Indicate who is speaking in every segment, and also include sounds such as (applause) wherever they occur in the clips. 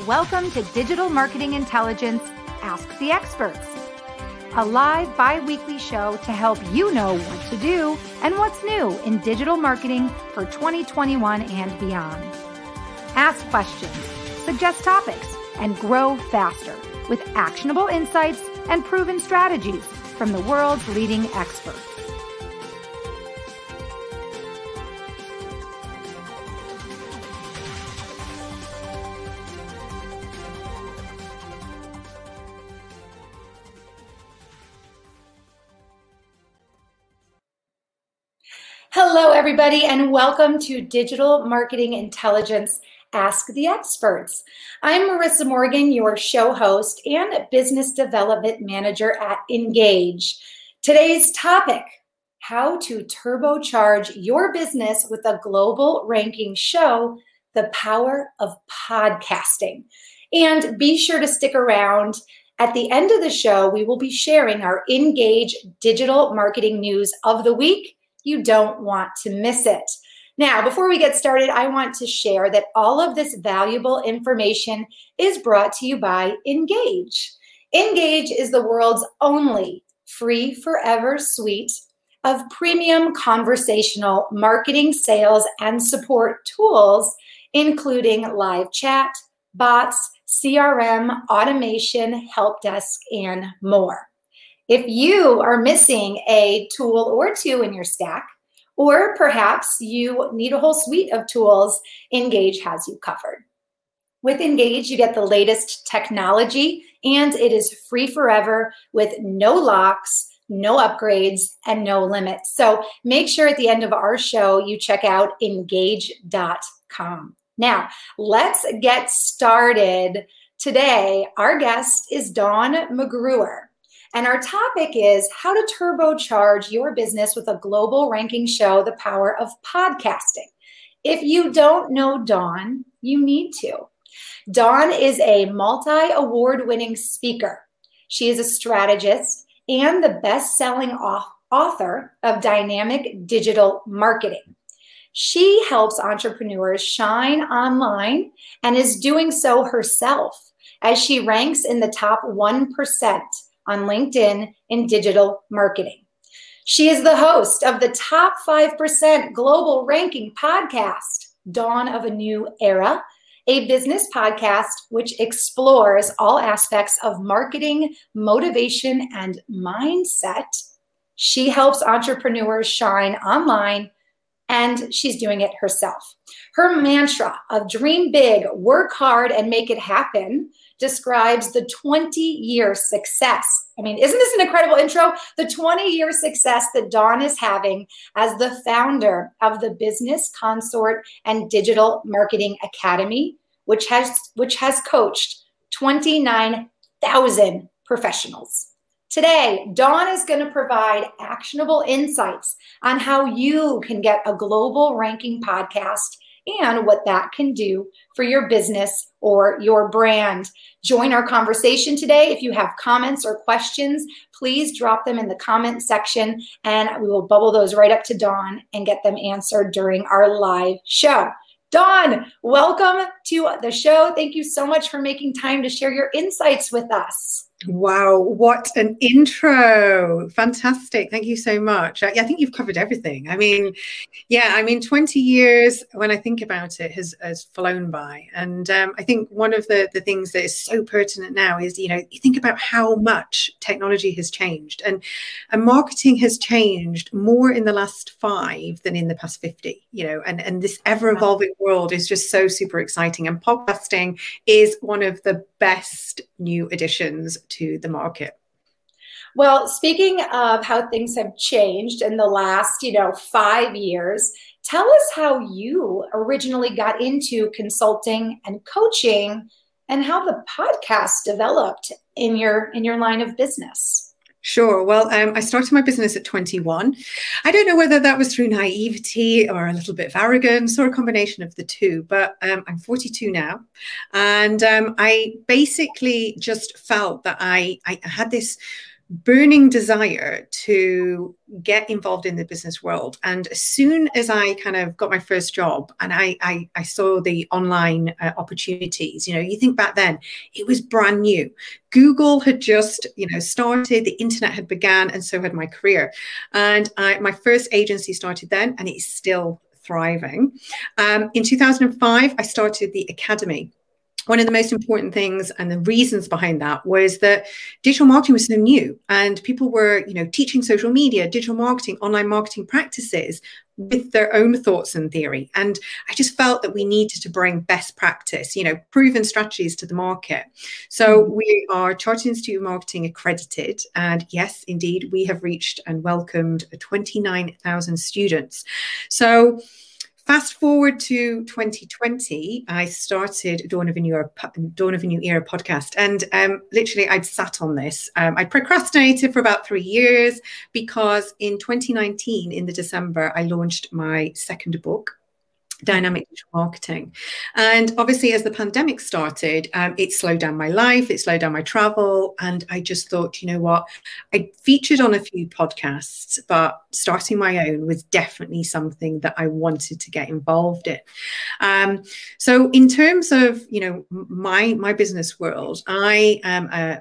Speaker 1: Welcome to Digital Marketing Intelligence Ask the Experts, a live bi weekly show to help you know what to do and what's new in digital marketing for 2021 and beyond. Ask questions, suggest topics, and grow faster with actionable insights and proven strategies from the world's leading experts. Everybody, and welcome to Digital Marketing Intelligence Ask the Experts. I'm Marissa Morgan, your show host and business development manager at Engage. Today's topic how to turbocharge your business with a global ranking show, The Power of Podcasting. And be sure to stick around. At the end of the show, we will be sharing our Engage digital marketing news of the week you don't want to miss it. Now, before we get started, I want to share that all of this valuable information is brought to you by Engage. Engage is the world's only free forever suite of premium conversational marketing, sales, and support tools, including live chat, bots, CRM, automation, help desk, and more. If you are missing a tool or two in your stack, or perhaps you need a whole suite of tools, Engage has you covered. With Engage, you get the latest technology and it is free forever with no locks, no upgrades, and no limits. So make sure at the end of our show you check out engage.com. Now, let's get started. Today, our guest is Dawn McGruer. And our topic is how to turbocharge your business with a global ranking show, The Power of Podcasting. If you don't know Dawn, you need to. Dawn is a multi award winning speaker. She is a strategist and the best selling author of Dynamic Digital Marketing. She helps entrepreneurs shine online and is doing so herself as she ranks in the top 1% on LinkedIn in digital marketing. She is the host of the top 5% global ranking podcast, Dawn of a New Era, a business podcast which explores all aspects of marketing, motivation, and mindset. She helps entrepreneurs shine online and she's doing it herself. Her mantra of dream big, work hard, and make it happen describes the 20 year success. I mean, isn't this an incredible intro? The 20 year success that Dawn is having as the founder of the Business Consort and Digital Marketing Academy, which has which has coached 29,000 professionals. Today, Dawn is going to provide actionable insights on how you can get a global ranking podcast and what that can do for your business or your brand. Join our conversation today. If you have comments or questions, please drop them in the comment section and we will bubble those right up to Dawn and get them answered during our live show. Dawn, welcome to the show. Thank you so much for making time to share your insights with us.
Speaker 2: Wow, what an intro. Fantastic. Thank you so much. I, I, think you've covered everything. I mean, yeah, I mean, 20 years, when I think about it, has, has flown by. And um, I think one of the, the things that is so pertinent now is, you know, you think about how much technology has changed and, and marketing has changed more in the last five than in the past 50, you know, and, and this ever evolving world is just so super exciting. And podcasting is one of the best new additions to the market?
Speaker 1: Well, speaking of how things have changed in the last, you know, five years, tell us how you originally got into consulting and coaching and how the podcast developed in your in your line of business.
Speaker 2: Sure. Well, um, I started my business at 21. I don't know whether that was through naivety or a little bit of arrogance or a combination of the two, but um, I'm 42 now. And um, I basically just felt that I, I had this burning desire to get involved in the business world. And as soon as I kind of got my first job and I, I, I saw the online uh, opportunities, you know, you think back then, it was brand new. Google had just, you know, started, the internet had began, and so had my career. And I, my first agency started then, and it's still thriving. Um, in 2005, I started the Academy one of the most important things and the reasons behind that was that digital marketing was so new and people were you know teaching social media digital marketing online marketing practices with their own thoughts and theory. And i just felt that we needed to bring best practice you know proven strategies to the market. So mm-hmm. we are chartered institute of marketing accredited. And yes indeed we have reached and welcomed 29000 students. So Fast forward to 2020, I started Dawn of a New Era, Dawn of a New Era podcast, and um, literally I'd sat on this. Um, I procrastinated for about three years because in 2019, in the December, I launched my second book, dynamic digital marketing. And obviously, as the pandemic started, um, it slowed down my life, it slowed down my travel. And I just thought, you know what? I featured on a few podcasts, but starting my own was definitely something that I wanted to get involved in. Um, so, in terms of, you know, my, my business world, I am, a,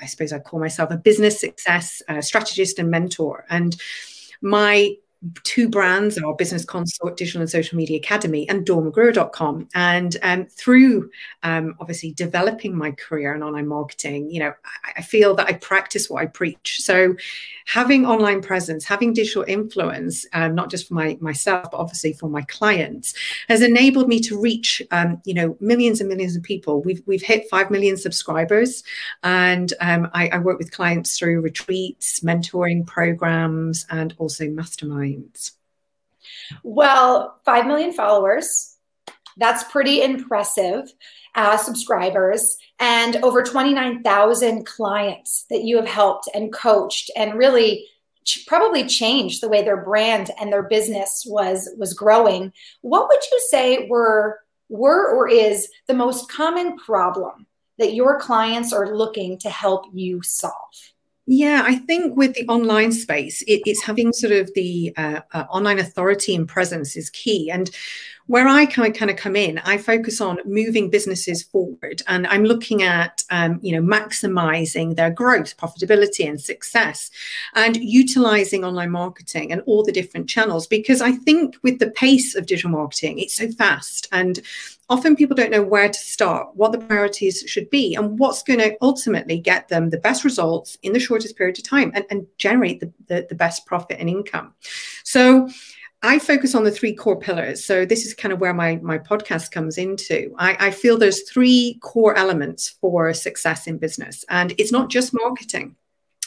Speaker 2: I, suppose I call myself a business success uh, strategist and mentor. And my two brands are Business Consort Digital and Social Media Academy and dawnmcgruer.com. And um, through um, obviously developing my career in online marketing, you know, I, I, feel that I practice what I preach. So having online presence, having digital influence, um, not just for my myself, but obviously for my clients, has enabled me to reach, um, you know, millions and millions of people. We've, we've hit 5 million subscribers. And um, I, I work with clients through retreats, mentoring programs, and also masterminds.
Speaker 1: Well, 5 million followers. That's pretty impressive. Uh, subscribers and over 29,000 clients that you have helped and coached and really ch- probably changed the way their brand and their business was was growing. What would you say were were or is the most common problem that your clients are looking to help you solve?
Speaker 2: Yeah, I think with the online space, it, it's having sort of the uh, uh, online authority and presence is key. And where I kind of come in, I focus on moving businesses forward, and I'm looking at um, you know maximizing their growth, profitability, and success, and utilizing online marketing and all the different channels. Because I think with the pace of digital marketing, it's so fast and often people don't know where to start, what the priorities should be, and what's going to ultimately get them the best results in the shortest period of time and, and generate the, the, the best profit and income. So I focus on the three core pillars. So this is kind of where my, my podcast comes into. I, I feel there's three core elements for success in business. And it's not just marketing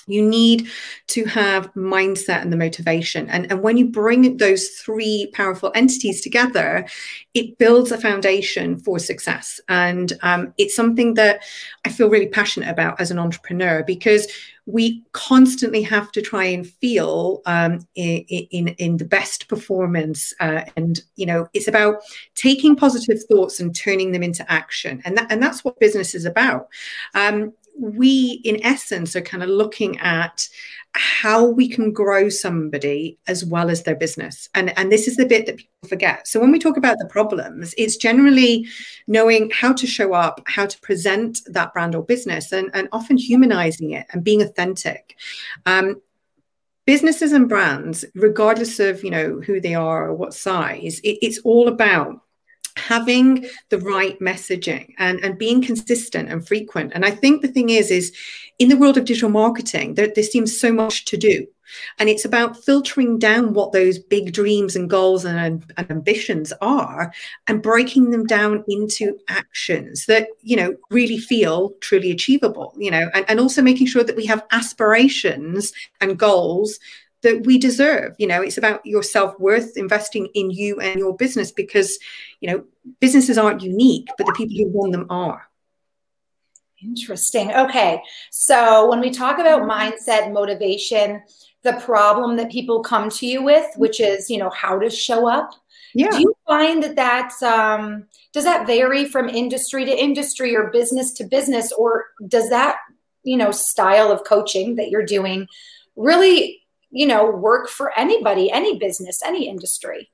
Speaker 2: you need to have mindset and the motivation. And, and when you bring those three powerful entities together, it builds a foundation for success. And um, it's something that I feel really passionate about as an entrepreneur because we constantly have to try and feel um, in, in, in the best performance uh, and you know it's about taking positive thoughts and turning them into action. And that and that's what business is about. Um, we, in essence, are kind of looking at how we can grow somebody as well as their business. And, and this is the bit that people forget. So when we talk about the problems, it's generally knowing how to show up, how to present that brand or business, and, and often humanizing it and being authentic. Um, businesses and brands, regardless of you know who they are or what size, it, it's all about having the right messaging and, and being consistent and frequent. And I think the thing is, is in the world of digital marketing, there, there seems so much to do. And it's about filtering down what those big dreams and goals and, and, ambitions are and breaking them down into actions that, you know, really feel truly achievable, you know, and, and also making sure that we have aspirations and goals that we deserve. You know, it's about your self worth, investing in you and your business because, you know, businesses aren't unique, but the people who run them are.
Speaker 1: Interesting. Okay. So when we talk about mindset, motivation, the problem that people come to you with, which is, you know, how to show up. Yeah. Do you find that that's, um, does that vary from industry to industry or business to business, or does that you know style of coaching that you're doing really you know work for anybody any business any industry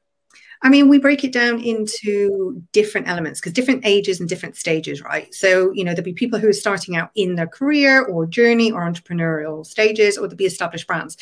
Speaker 2: I mean, we break it down into different elements because different ages and different stages, right? So, you know, there'll be people who are starting out in their career or journey or entrepreneurial stages, or there'll be established brands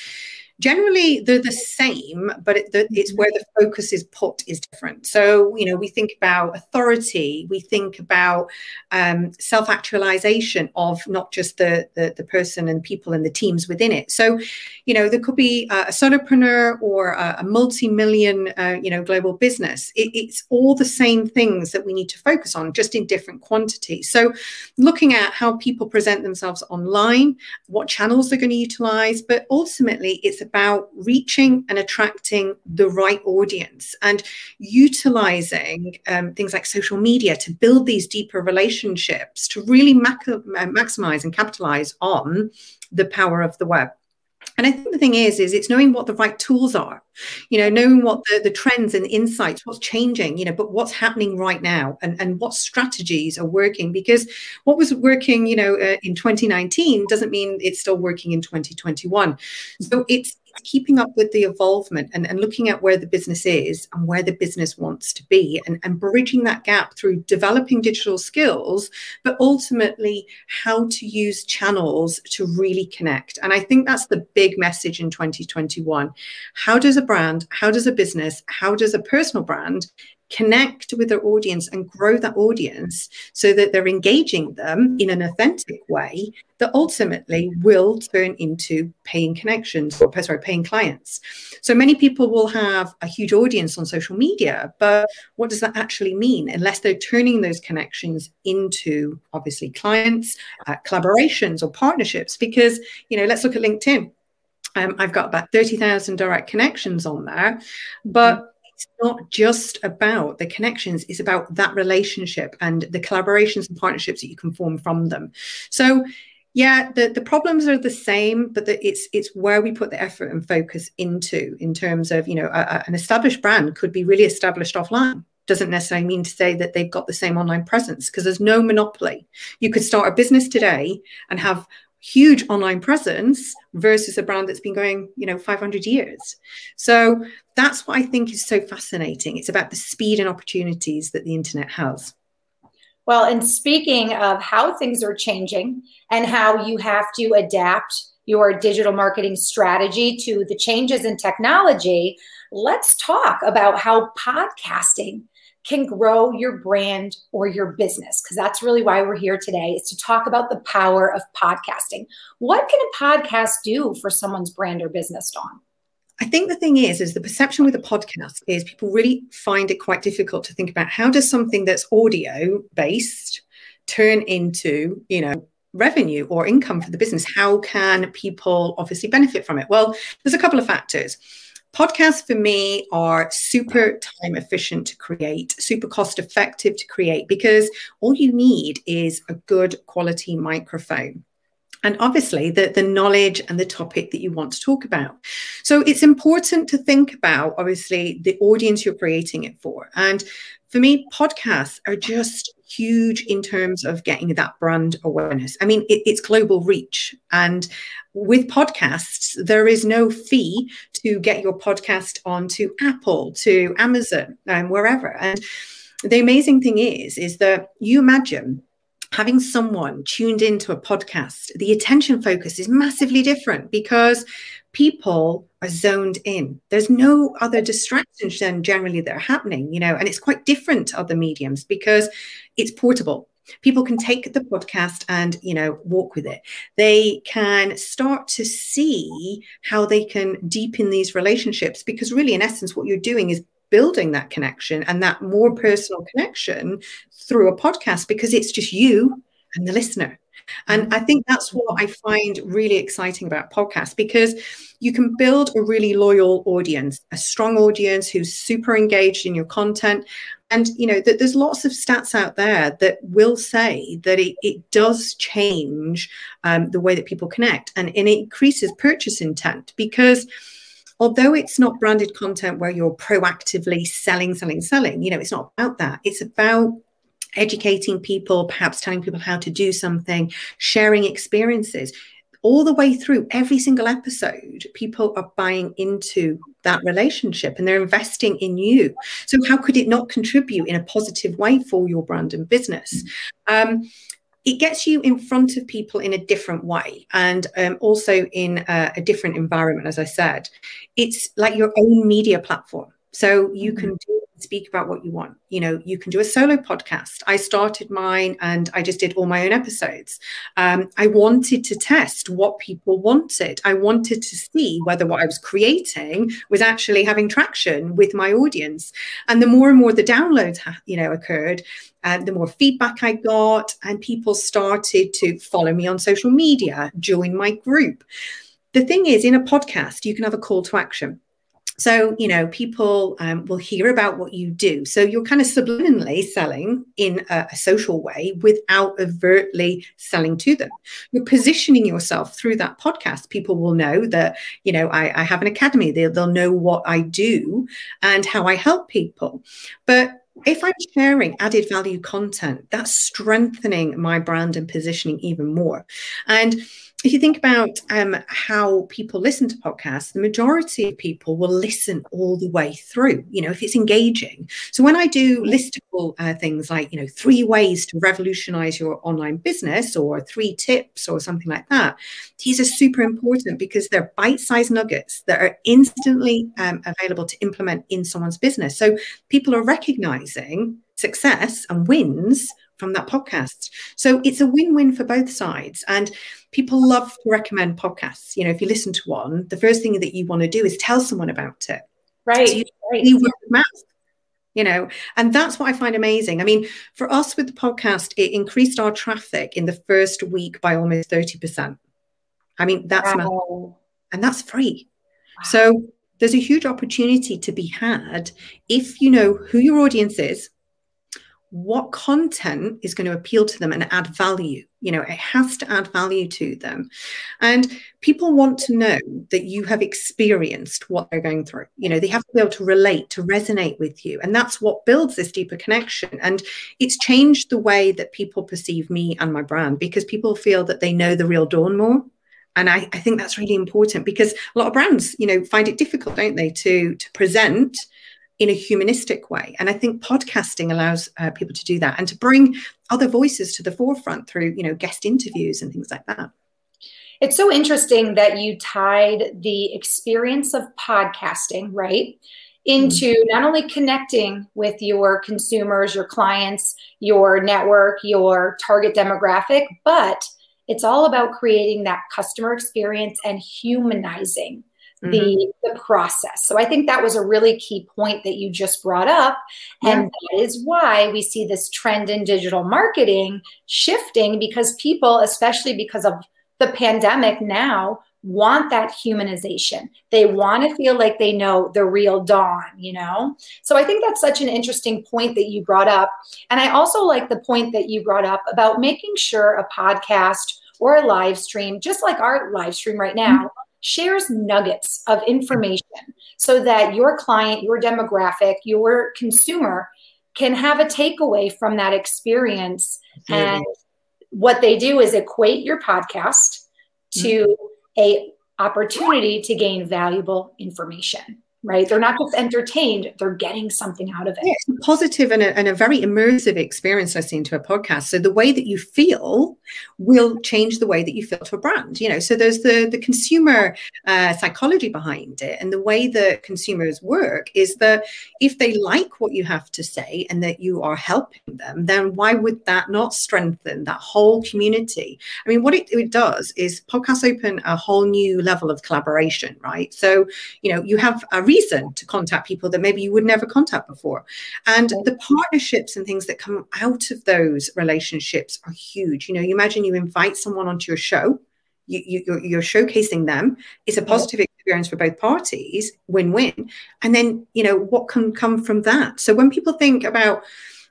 Speaker 2: generally they're the same but it, the, it's where the focus is put is different. So you know we think about authority we think about um, self-actualization of not just the, the, the person and people and the teams within it. So you know there could be a, a solopreneur or a, a multi-million uh, you know global business. It, it's all the same things that we need to focus on just in different quantities. So looking at how people present themselves online what channels they're going to utilize but ultimately it's about reaching and attracting the right audience and utilizing um, things like social media to build these deeper relationships to really mac- maximize and capitalize on the power of the web. And I think the thing is, is it's knowing what the right tools are, you know, knowing what the, the trends and insights, what's changing, you know, but what's happening right now and, and what strategies are working because what was working, you know, uh, in 2019 doesn't mean it's still working in 2021. So it's keeping up with the evolvement and, and looking at where the business is and where the business wants to be and, and bridging that gap through developing digital skills, but ultimately how to use channels to really connect. And I think that's the big message in 2021. How does a brand, how does a business, how does a personal brand connect with their audience and grow that audience so that they're engaging them in an authentic way that ultimately will turn into paying connections or sorry paying clients. So many people will have a huge audience on social media but what does that actually mean? Unless they're turning those connections into obviously clients uh, collaborations or partnerships. Because you know let's look at linkedin. Um, I've got about 30,000 direct connections on there, but it's not just about the connections, it's about that relationship and the collaborations and partnerships that you can form from them. So, yeah, the, the problems are the same, but the, it's it's where we put the effort and focus into in terms of, you know, a, a, an established brand could be really established offline doesn't necessarily mean to say that they've got the same online presence because there's no monopoly. You could start a business today and have huge online presence versus a brand that's been going, you know, 500 years. So that's what I think is so fascinating. It's about the speed and opportunities that the internet has.
Speaker 1: Well, and speaking of how things are changing and how you have to adapt your digital marketing strategy to the changes in technology, let's talk about how podcasting can grow your brand or your business because that's really why we're here today is to talk about the power of podcasting what can a podcast do for someone's brand or business dawn
Speaker 2: I think the thing is, is the perception with a podcast is people really find it quite difficult to think about how does something that's audio based turn into, you know, revenue or income for the business? How can people obviously benefit from it? Well, there's a couple of factors. Podcasts for me are super time efficient to create, super cost effective to create because all you need is a good quality microphone and obviously the, the knowledge and the topic that you want to talk about. So it's important to think about, obviously, the audience you're creating it for. And for me, podcasts are just huge in terms of getting that brand awareness. I mean, it, it's global reach. And with podcasts, there is no fee to get your podcast onto Apple, to Amazon, and wherever. And the amazing thing is, is that you imagine having someone tuned into a podcast, the attention focus is massively different because people are zoned in. There's no other distractions than generally that are happening, you know, and it's quite different to other mediums because it's portable. People can take the podcast and you know walk with it. They can start to see how they can deepen these relationships because really in essence what you're doing is building that connection and that more personal connection through a podcast because it's just you and the listener and I think that's what I find really exciting about podcasts because you can build a really loyal audience, a strong audience who's super engaged in your content. And, you know, that there's lots of stats out there that will say that it, it does change um, the way that people connect and, and it increases purchase intent because although it's not branded content where you're proactively selling, selling, selling, you know, it's not about that. It's about educating people, perhaps telling people how to do something, sharing experiences. All the way through every single episode, people are buying into that relationship and they're investing in you. So, how could it not contribute in a positive way for your brand and business? Um, it gets you in front of people in a different way and um, also in a, a, different environment as i said it's like your own media platform so you can mm-hmm. do speak about what you want. You know, you can do a solo podcast. I started mine and I just did all my own episodes. Um, I wanted to test what people wanted. I wanted to see whether what I was creating was actually having traction with my audience. And the more and more the downloads, you know, occurred, uh, the more feedback I got, and people started to follow me on social media, join my group. The thing is, in a podcast, you can have a call to action. So, you know, people um, will hear about what you do. So you're kind of subliminally selling in a, a, social way without overtly selling to them. You're positioning yourself through that podcast. People will know that, you know, I, I have an academy. They'll, they'll know what I do and how I help people. But if I'm sharing added value content, that's strengthening my brand and positioning even more. And if you think about um, how people listen to podcasts, the majority of people will listen all the way through, you know, if it's engaging. So when I do listicle uh, things like, you know, three ways to revolutionize your online business or three tips or something like that, these are super important because they're bite sized nuggets that are instantly um, available to implement in someone's business. So people are recognizing success and wins from that podcast. So it's a win win for both sides. And people love to recommend podcasts. You know, if you listen to one, the first thing that you want to do is tell someone about it.
Speaker 1: Right. So you, right.
Speaker 2: You, mouth, you know, and that's what I find amazing. I mean, for us with the podcast, it increased our traffic in the first week by almost 30%. I mean, that's wow. and that's free. Wow. So there's a huge opportunity to be had if you know who your audience is, what content is going to appeal to them and add value. You know it has to add value to them. And people want to know that you have experienced what they're going through. You know they have to be able to relate to resonate with you. And that's what builds this deeper connection. And it's changed the way that people perceive me and my brand because people feel that they know the real dawn more. And I, I think that's really important because a lot of brands you know find it difficult don't they to to present in a humanistic way. And I think podcasting allows uh, people to do that and to bring other voices to the forefront through, you know, guest interviews and things like that.
Speaker 1: It's so interesting that you tied the experience of podcasting, right, into mm-hmm. not only connecting with your consumers, your clients, your network, your target demographic, but it's all about creating that customer experience and humanizing mm-hmm. the, the process. So I think that was a really key point that you just brought up. And yeah. that is why we see this trend in digital marketing shifting because people, especially because of the pandemic now, want that humanization. They want to feel like they know the real Dawn, you know? So I think that's such an interesting point that you brought up. And I also like the point that you brought up about making sure a podcast or a live stream, just like our live stream right now, mm-hmm shares nuggets of information so that your client, your demographic, your consumer can have a takeaway from that experience. And what they do is equate your podcast to mm-hmm. a opportunity to gain valuable information right? They're not just entertained, they're getting something out of it. Yeah,
Speaker 2: it's a positive and a, and a very immersive experience seen to a podcast. So the way that you feel will change the way that you feel to a brand, you know. So there's the, the consumer uh, psychology behind it. And the way that consumers work is that if they like what you have to say and that you are helping them, then why would that not strengthen that whole community? I mean, what it, it does is podcasts open a whole new level of collaboration, right? So, you know, you have a reason to contact people that maybe you would never contact before. And the partnerships and things that come out of those relationships are huge. You know, you imagine you invite someone onto your show, you, you, you're showcasing them. It's a positive experience for both parties, win win. And then, you know, what can come from that? So when people think about,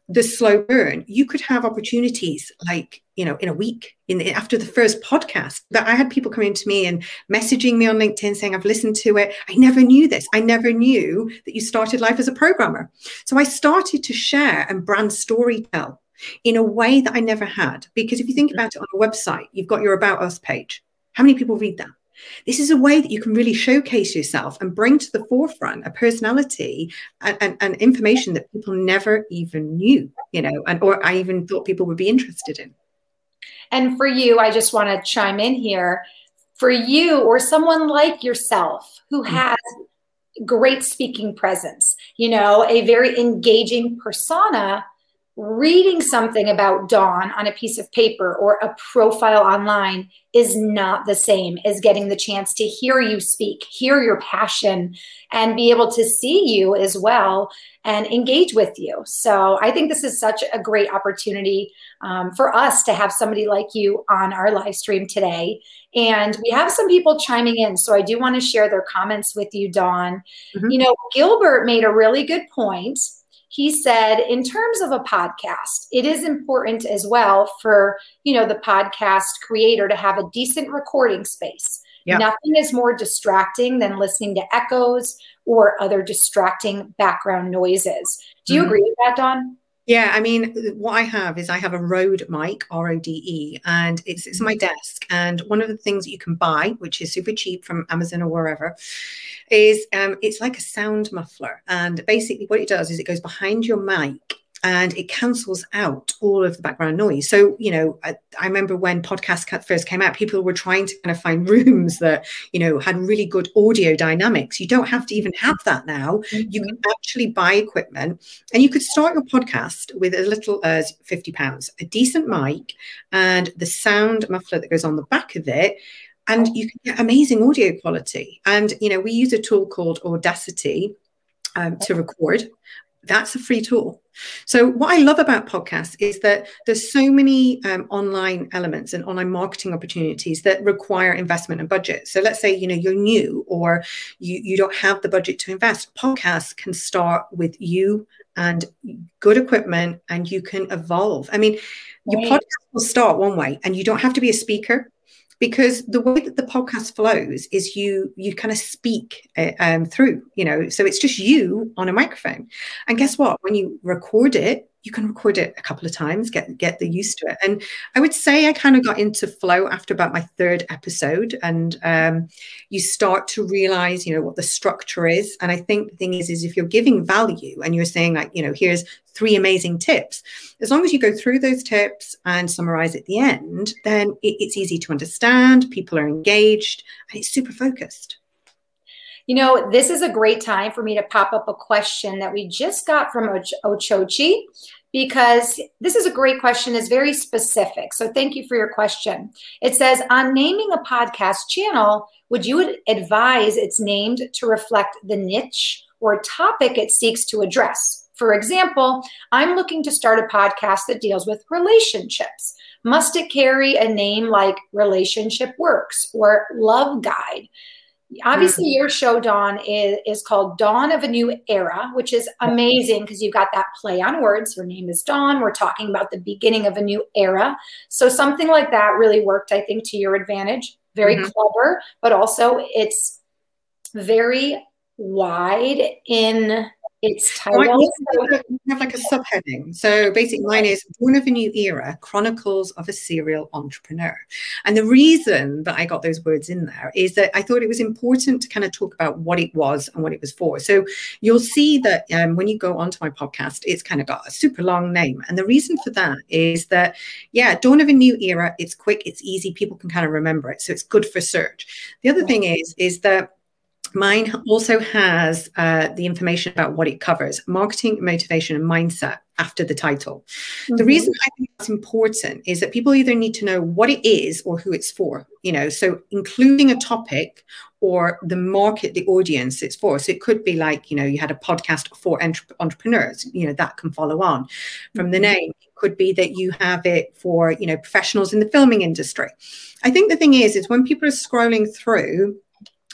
Speaker 2: the slow burn, you could have opportunities like, you know, in a week, in the, after the first podcast. That I had people coming to me and messaging me on LinkedIn saying, I've listened to it. I never knew this. I never knew that you started life as a programmer. So I started to share and brand story tell in a way that I never had. Because if you think mm-hmm. about it on a website, you've got your About Us page. How many people read that? This is a way that you can really showcase yourself and bring to the forefront a personality and, and, and information that people never even knew, you know, and or I even thought people would be interested in.
Speaker 1: And for you, I just want to chime in here. For you or someone like yourself who mm-hmm. has great speaking presence, you know, a very engaging persona, reading something about Dawn on a piece of paper or a profile online is not the same as getting the chance to hear you speak, hear your passion, and be able to see you as well and engage with you. So I think this is such a great opportunity um, for us to have somebody like you on our live stream today. And we have some people chiming in. So I do want to share their comments with you, Dawn. Mm-hmm. You know, Gilbert made a really good point he said in terms of a podcast it is important as well for you know the podcast creator to have a decent recording space yep. nothing is more distracting than listening to echoes or other distracting background noises do you mm-hmm. agree with that dawn
Speaker 2: yeah, I mean, what I have is I have a Rode mic, R O D E, and it's it's my desk. And one of the things that you can buy, which is super cheap from Amazon or wherever, is um, it's like a sound muffler. And basically, what it does is it goes behind your mic and it cancels out all of the background noise. So, you know, I, I, remember when podcasts first came out, people were trying to kind of find (laughs) rooms that, you know, had really good audio dynamics. You don't have to even have that now. Mm-hmm. You can actually buy equipment and you could start your podcast with as little as 50 pounds, a decent mic and the sound muffler that goes on the back of it and you can get amazing audio quality. And you know, we use a tool called Audacity um, to record. That's a free tool. So, what I love about podcasts is that there's so many um, online elements and online marketing opportunities that require investment and budget. So, let's say you know you're new or you you don't have the budget to invest. Podcasts can start with you and good equipment, and you can evolve. I mean, your right. podcast will start one way, and you don't have to be a speaker because the way that the podcast flows is you you kind of speak uh, um, through you know so it's just you on a microphone. And guess what? When you record it you can record it a couple of times, get get the used to it. And I would say I kind of got into flow after about my third episode, and um, you start to realize, you know, what the structure is. And I think the thing is, is if you're giving value and you're saying like, you know, here's three amazing tips, as long as you go through those tips and summarize at the end, then it, it's easy to understand. People are engaged, and it's super focused.
Speaker 1: You know, this is a great time for me to pop up a question that we just got from Och- Ochochi because this is a great question. It's very specific. So thank you for your question. It says, on naming a podcast channel, would you advise it's named to reflect the niche or topic it seeks to address? For example, I'm looking to start a podcast that deals with relationships. Must it carry a name like Relationship Works or Love Guide? Obviously, your show, Dawn, is, is called Dawn of a New Era, which is amazing because you've got that play on words. Her name is Dawn. We're talking about the beginning of a new era. So, something like that really worked, I think, to your advantage. Very mm-hmm. clever, but also it's very wide in its title.
Speaker 2: have like a subheading. So basically, mine is Dawn of a New Era Chronicles of a Serial Entrepreneur. And the reason that I got those words in there is that I thought it was important to kind of talk about what it was and what it was for. So you'll see that um, when you go onto my podcast, it's kind of got a super long name. And the reason for that is that, yeah, Dawn of a New Era, it's quick, it's easy, people can kind of remember it. So it's good for search. The other thing is, is that Mine also has uh, the information about what it covers marketing, motivation, and mindset after the title. Mm-hmm. The reason I think that's important is that people either need to know what it is or who it's for, you know, so including a topic or the market, the audience it's for. So it could be like, you know, you had a podcast for entre- entrepreneurs, you know, that can follow on from the mm-hmm. name. It could be that you have it for, you know, professionals in the filming industry. I think the thing is, is when people are scrolling through,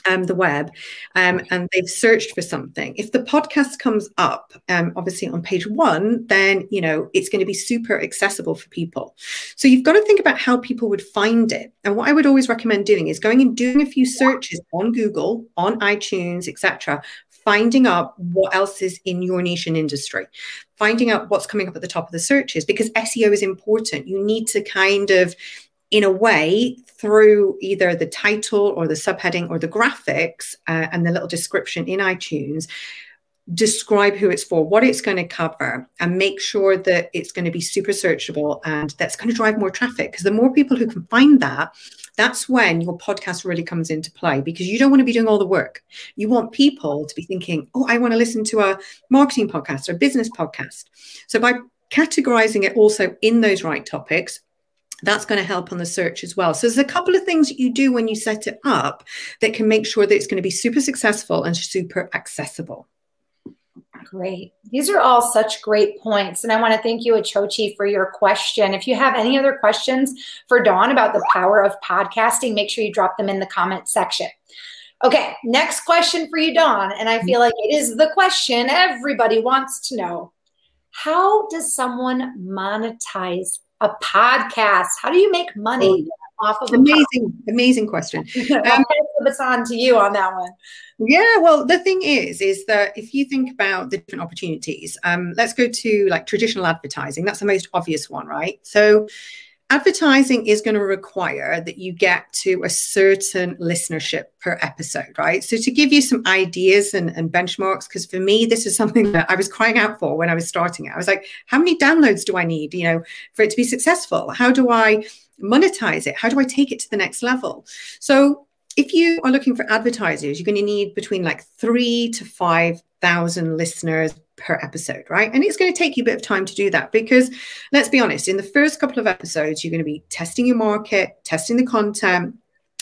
Speaker 2: um, the web um, and they've searched for something. If the podcast comes up um, obviously on page one then you know it's going to be super accessible for people. So you've got to think about how people would find it. And what i would always recommend doing is going and doing a few searches on google on itunes etc finding out what else is in your niche and industry, finding out what's coming up at the top of the searches because SEO is important. You need to kind of in a way through either the title or the subheading or the graphics uh, and the little description in iTunes describe who it's for, what it's going to cover, and make sure that it's going to be super searchable and that's going to drive more traffic. Because the more people who can find that, that's when your podcast really comes into play because you don't want to be doing all the work. You want people to be thinking, oh, I want to listen to a marketing podcast or a business podcast. So by categorizing it also in those right topics, that's going to help on the search as well. So there's a couple of things you do when you set it up that can make sure that it's going to be super successful and super accessible.
Speaker 1: Great. These are all such great points. And I want to thank you, Achochi, for your question. If you have any other questions for Dawn about the power of podcasting, make sure you drop them in the comment section. Okay, next question for you, Dawn. And I feel like it is the question everybody wants to know. How does someone monetize a podcast? How do you make money oh, off of
Speaker 2: amazing, amazing question?
Speaker 1: Um, the baton to you on that one.
Speaker 2: Yeah, well, the thing is, is that if you think about the different opportunities, um, let's go to like traditional advertising. That's the most obvious one, right? So, advertising is going to require that you get to a certain listenership per episode, right? So, to give you some ideas and, and benchmarks, because for me, this is something that I was crying out for when I was starting it. I was like, how many downloads do I need, you know, for it to be successful? How do I monetize it? How do I take it to the next level? So, if you are looking for advertisers, you're going to need between like three to 5,000 listeners per episode, right? And it's going to take you a bit of time to do that because let's be honest, in the first couple of episodes, you're going to be testing your market, testing the content,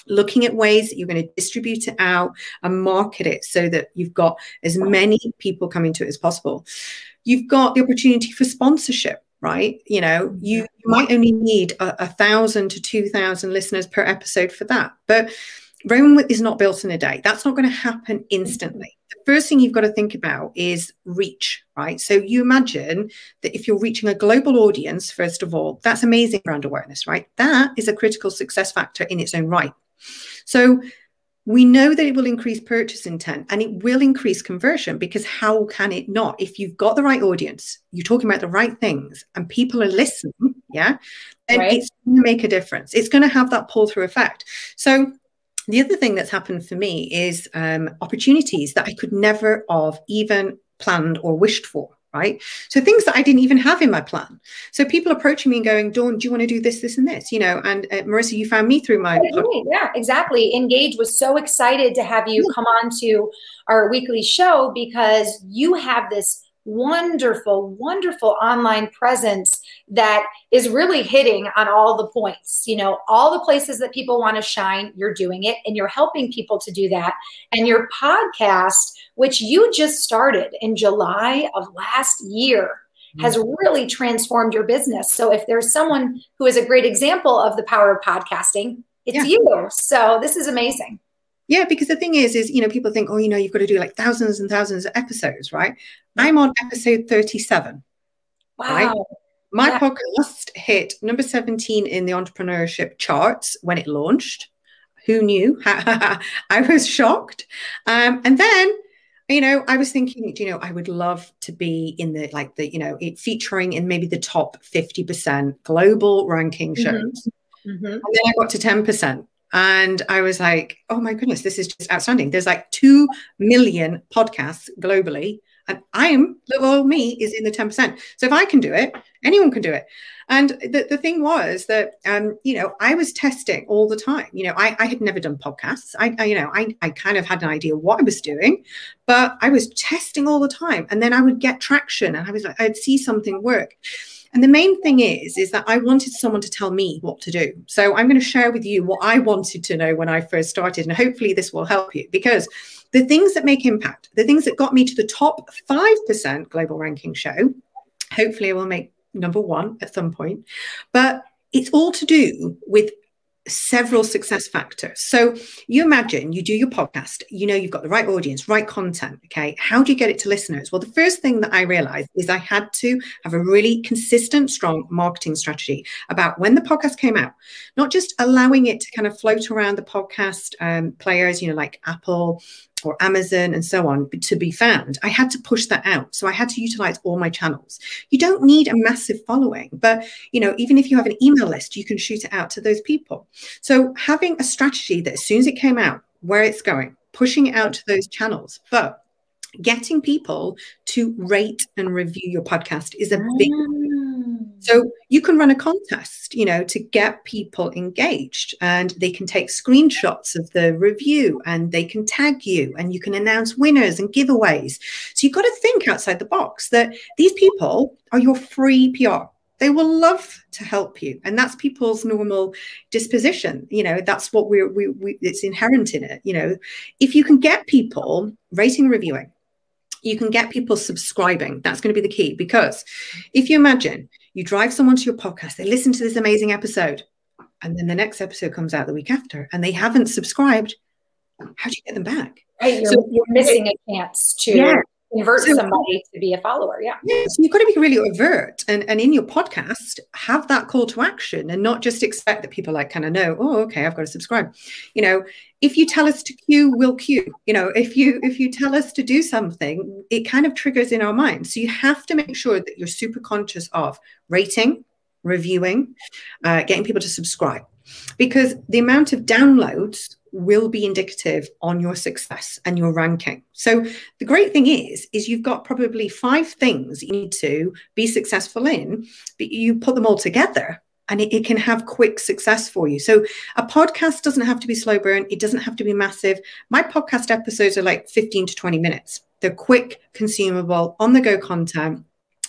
Speaker 2: looking at ways that you're going to distribute it out and market it so that you've got as many people coming to it as possible. You've got the opportunity for sponsorship right you know you, you might only need a, a thousand to two thousand listeners per episode for that but Rome is not built in a day. That's not going to happen instantly. First thing you've got to think about is reach, right? So you imagine that if you're reaching a global audience, first of all, that's amazing brand awareness, right? That is a critical success factor in its own right. So we know that it will increase purchase intent and it will increase conversion because how can it not? If you've got the right audience, you're talking about the right things, and people are listening, yeah, then right. it's going to make a difference. It's going to have that pull through effect. So the other thing that's happened for me is um, opportunities that I could never have even planned or wished for. Right. So things that I didn't even have in my plan. So people approaching me and going, Dawn, do you want to do this, this, and this? You know, and uh, Marissa, you found me through my.
Speaker 1: Yeah, exactly. Engage was so excited to have you come on to our weekly show because you have this wonderful, wonderful online presence that is really hitting on all the points. You know, all the places that people want to shine, you're doing it and you're helping people to do that. And your podcast, which you just started in July of last year, has mm-hmm. really transformed your business. So if there's someone who is a great example of the power of podcasting, it's yeah. you. So this is amazing.
Speaker 2: Yeah, because the thing is, is you know, people think, oh, you know, you've got to do like thousands and thousands of episodes, right? I'm on episode 37.
Speaker 1: Wow. Right?
Speaker 2: My yeah. podcast hit number 17 in the entrepreneurship charts when it launched. Who knew? (laughs) I was shocked. Um, and then, you know, I was thinking, you know, I would love to be in the like the, you know, it featuring in maybe the top 50% global ranking mm-hmm. shows. Mm-hmm. Mm-hmm. And then I got to 10%. And I was like, oh my goodness, this is just outstanding. There's like 2 million podcasts globally. And I am, little me, is in the 10%. So if I can do it, anyone can do it. And the, the thing was that, um, you know, I was testing all the time. You know, I, I had never done podcasts. I, I, you know, I, I kind of had an idea what I was doing, but I was testing all the time. And then I would get traction and I was like, I'd see something work. And the main thing is, is that I wanted someone to tell me what to do. So I'm going to share with you what I wanted to know when I first started. And hopefully this will help you because the things that make impact, the things that got me to the top 5% global ranking show, hopefully I will make number one at some point. But it's all to do with several success factors. So you imagine you do your podcast, you know, you've got the right audience, right content. Okay. How do you get it to listeners? Well, the first thing that I realized is I had to have a really consistent, strong marketing strategy about when the podcast came out, not just allowing it to kind of float around the podcast um, players, you know, like Apple or Amazon and so on to be found, I had to push that out. So I had to utilize all my channels. You don't need a massive following, but you know, even if you have an email list, you can shoot it out to those people. So having a strategy that as soon as it came out, where it's going, pushing it out to those channels, but getting people to rate and review your podcast is a big mm. So you can run a contest you know to get people engaged and they can take screenshots of the review and they can tag you and you can announce winners and giveaways. So you've got to think outside the box that these people are your free pr they will love to help you and that's people's normal disposition. You know that's what we're we, we it's inherent in it. You know if you can get people rating reviewing you can get people subscribing. That's going to be the key because if you imagine you drive someone to your podcast, they listen to this amazing episode, and then the next episode comes out the week after and they haven't subscribed, how do you get them back?
Speaker 1: Right, you're, so, you're missing a chance to yeah convert so, somebody to be a follower. Yeah.
Speaker 2: yeah. So you've got to be really overt and, and in your podcast, have that call to action and not just expect that people like kind of know, oh, okay, I've got to subscribe. You know, if you tell us to queue, we'll queue. You know, if you if you tell us to do something, it kind of triggers in our mind. So you have to make sure that you're super conscious of rating, reviewing, uh, getting people to subscribe. Because the amount of downloads will be indicative on your success and your ranking. So the great thing is is you've got probably five things you need to be successful in, but you put them all together and it, it, can have quick success for you. So a podcast doesn't have to be slow burn, it doesn't have to be massive. My podcast episodes are like 15 to 20 minutes. They're quick, consumable, on the go content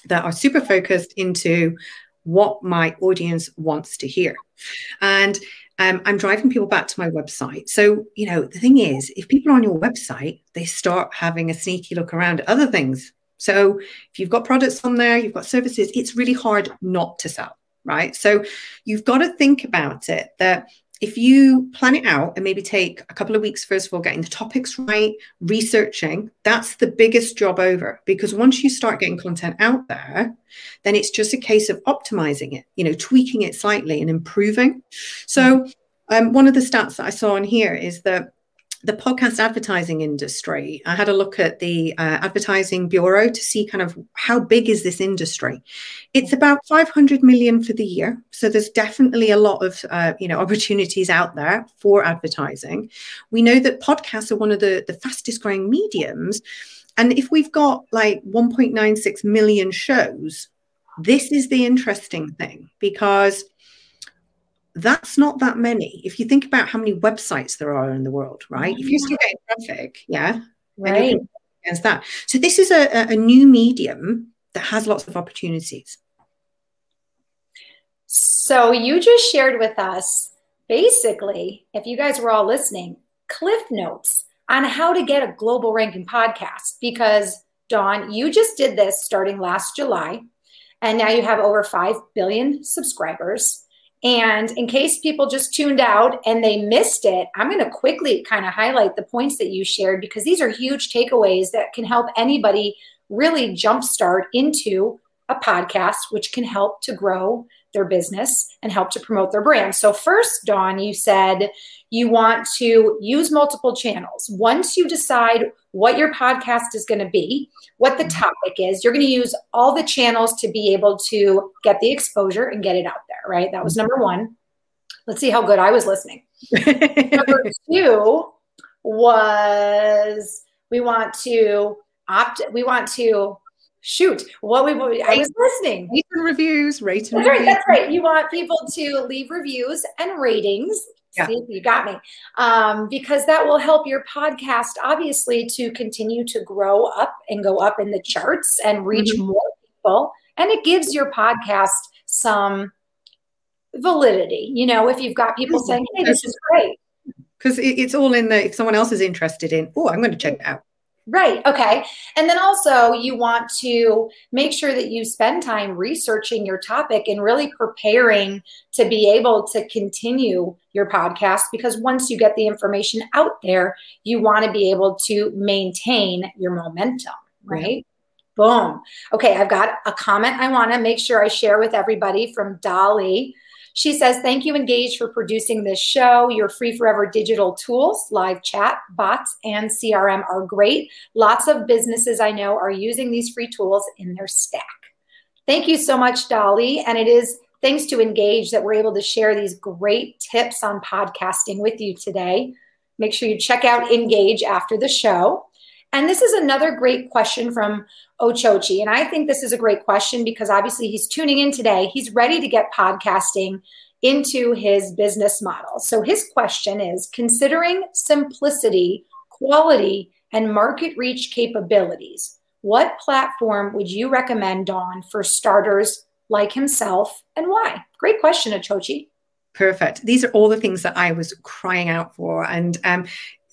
Speaker 2: that are super focused into what my audience wants to hear. And um, I'm driving people back to my website. So, you know, the thing is, if people are on your website, they start having a sneaky look around at other things. So, if you've got products on there, you've got services, it's really hard not to sell, right? So, you've got to think about it that if you plan it out and maybe take a couple of weeks, first of all, getting the topics right, researching, that's the biggest job over. Because once you start getting content out there, then it's just a case of optimizing it, you know, tweaking it slightly and improving. So, um, one of the stats that I saw on here is that the podcast advertising industry. I had a look at the uh, advertising bureau to see kind of how big is this industry. It's about 500 million for the year. So there's definitely a lot of uh, you know (laughs) opportunities out there for advertising. We know that podcasts are one of the the fastest growing mediums. And if we've got like 1.96 million shows this is the interesting thing because that's not that many. If you think about how many websites there are in the world, right? If you're still getting traffic, yeah,
Speaker 1: right.
Speaker 2: Against that. So this is a, a new medium that has lots of opportunities.
Speaker 1: So you just shared with us basically, if you guys were all listening, cliff notes on how to get a global ranking podcast. Because Dawn, you just did this starting last July, and now you have over 5 billion subscribers. And in case people just tuned out and they missed it, I'm going to quickly kind of highlight the points that you shared because these are huge takeaways that can help anybody really jumpstart into a podcast, which can help to grow their business and help to promote their brand. So, first, Dawn, you said you want to use multiple channels. Once you decide what your podcast is going to be, what the topic is, you're going to use all the channels to be able to get the exposure and get it out there, right? That was number one. Let's see how good I was listening. (laughs) number two was we want to opt, we want to shoot what we i was listening
Speaker 2: rate and reviews rate and
Speaker 1: that's
Speaker 2: reviews.
Speaker 1: right that's right you want people to leave reviews and ratings yeah. See, you got me. Um, because that will help your podcast obviously to continue to grow up and go up in the charts and reach mm-hmm. more people. And it gives your podcast some validity you know if you've got people saying hey this is great.
Speaker 2: Because it's all in the if someone else is interested in oh i'm going to check it out
Speaker 1: Right. Okay. And then also, you want to make sure that you spend time researching your topic and really preparing to be able to continue your podcast because once you get the information out there, you want to be able to maintain your momentum. Right. Boom. Okay. I've got a comment I want to make sure I share with everybody from Dolly. She says, Thank you, Engage, for producing this show. Your free forever digital tools, live chat, bots, and CRM are great. Lots of businesses I know are using these free tools in their stack. Thank you so much, Dolly. And it is thanks to Engage that we're able to share these great tips on podcasting with you today. Make sure you check out Engage after the show. And this is another great question from Ochochi. And I think this is a great question because obviously he's tuning in today. He's ready to get podcasting into his business model. So his question is considering simplicity, quality, and market reach capabilities, what platform would you recommend, Dawn, for starters like himself and why? Great question, Ochochi.
Speaker 2: Perfect. These are all the things that I was crying out for. And um,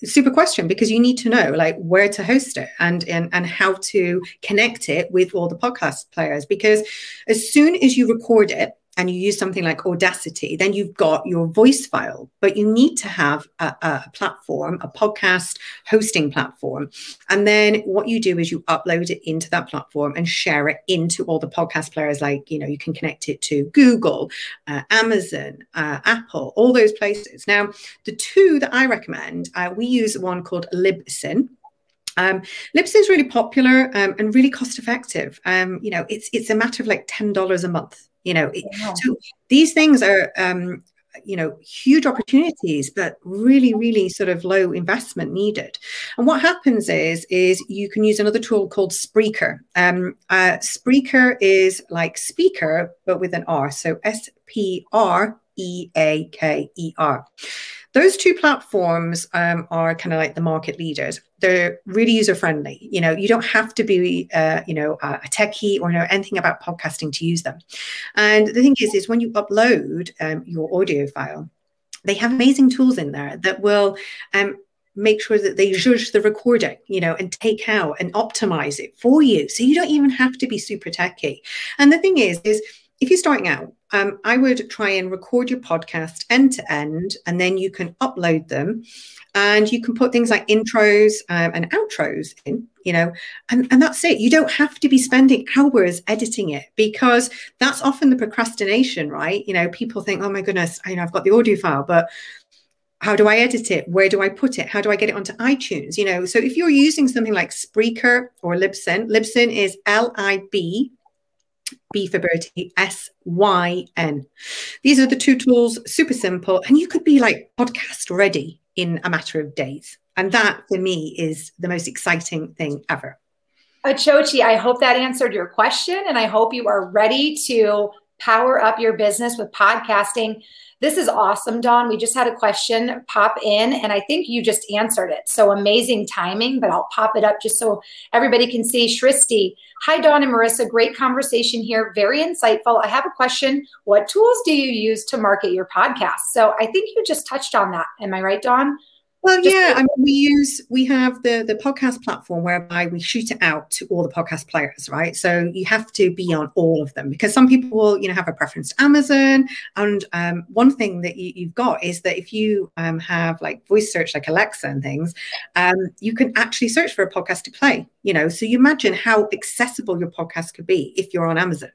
Speaker 2: super question because you need to know like where to host it and, and and how to connect it with all the podcast players. Because as soon as you record it and you use something like Audacity, then you've got your voice file, but you need to have a, a, platform, a podcast hosting platform. And then what you do is you upload it into that platform and share it into all the podcast players. Like, you know, you can connect it to Google, uh, Amazon, uh, Apple, all those places. Now, the two that I recommend, uh, we use one called Libsyn. Um, Libsyn is really popular um, and really cost effective. Um, you know, it's it's a matter of like ten dollars a month you know yeah. so these things are um, you know huge opportunities but really really sort of low investment needed and what happens is is you can use another tool called spreaker um, uh, spreaker is like speaker but with an r so s p r e a k e r those two platforms um, are kind of like the market leaders they're really user friendly you know you don't have to be uh, you know a techie or know anything about podcasting to use them and the thing is is when you upload um, your audio file they have amazing tools in there that will um, make sure that they judge the recording, you know, and take out and optimize it for you. So you don't even have to be super techy. And the thing is, is if you're starting out, um, I would try and record your podcast end to end, and then you can upload them, and you can put things like intros um, and outros in, you know, and, and that's it. You don't have to be spending hours editing it because that's often the procrastination, right? You know, people think, oh my goodness, I, you know, I've got the audio file, but how do I edit it? Where do I put it? How do I get it onto iTunes? You know, so if you're using something like Spreaker or Libsyn, Libsyn is L I B B for Bertie, S Y N. These are the two tools, super simple, and you could be like podcast ready in a matter of days. And that for me is the most exciting thing ever.
Speaker 1: Achochi, I hope that answered your question, and I hope you are ready to power up your business with podcasting. This is awesome, Dawn. We just had a question pop in, and I think you just answered it. So amazing timing, but I'll pop it up just so everybody can see. Shristi, hi, Dawn and Marissa. Great conversation here. Very insightful. I have a question. What tools do you use to market your podcast? So I think you just touched on that. Am I right, Dawn?
Speaker 2: Well, Just yeah, I mean, we use we have the the podcast platform whereby we shoot it out to all the podcast players, right? So you have to be on all of them because some people will, you know, have a preference to Amazon. And um, one thing that you, have got is that if you um, have like voice search, like Alexa and things, um, you can actually search for a podcast to play. You know, so you imagine how accessible your podcast could be if you're on Amazon.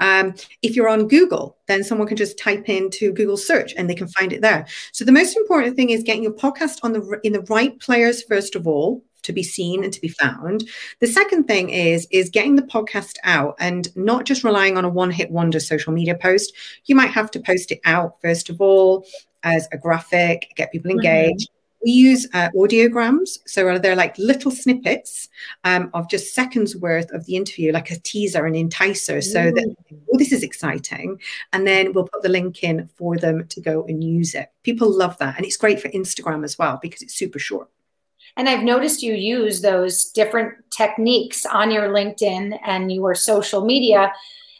Speaker 2: Um, if you're on Google, then someone can just type into Google search and they can find it there. So the most important thing is getting your podcast on the in the right players first of all to be seen and to be found. The second thing is is getting the podcast out and not just relying on a one hit wonder social media post. You might have to post it out first of all as a graphic, get people mm-hmm. engaged. Mm-hmm we use uh, audiograms. So they're like little snippets um, of just seconds worth of the interview, like a teaser, an enticer, so mm. that, oh, this is exciting. And then we'll put the link in for them to go and use it. People love that. And it's great for Instagram as well because it's super short.
Speaker 1: And I've noticed you use those different techniques on your LinkedIn and your social media.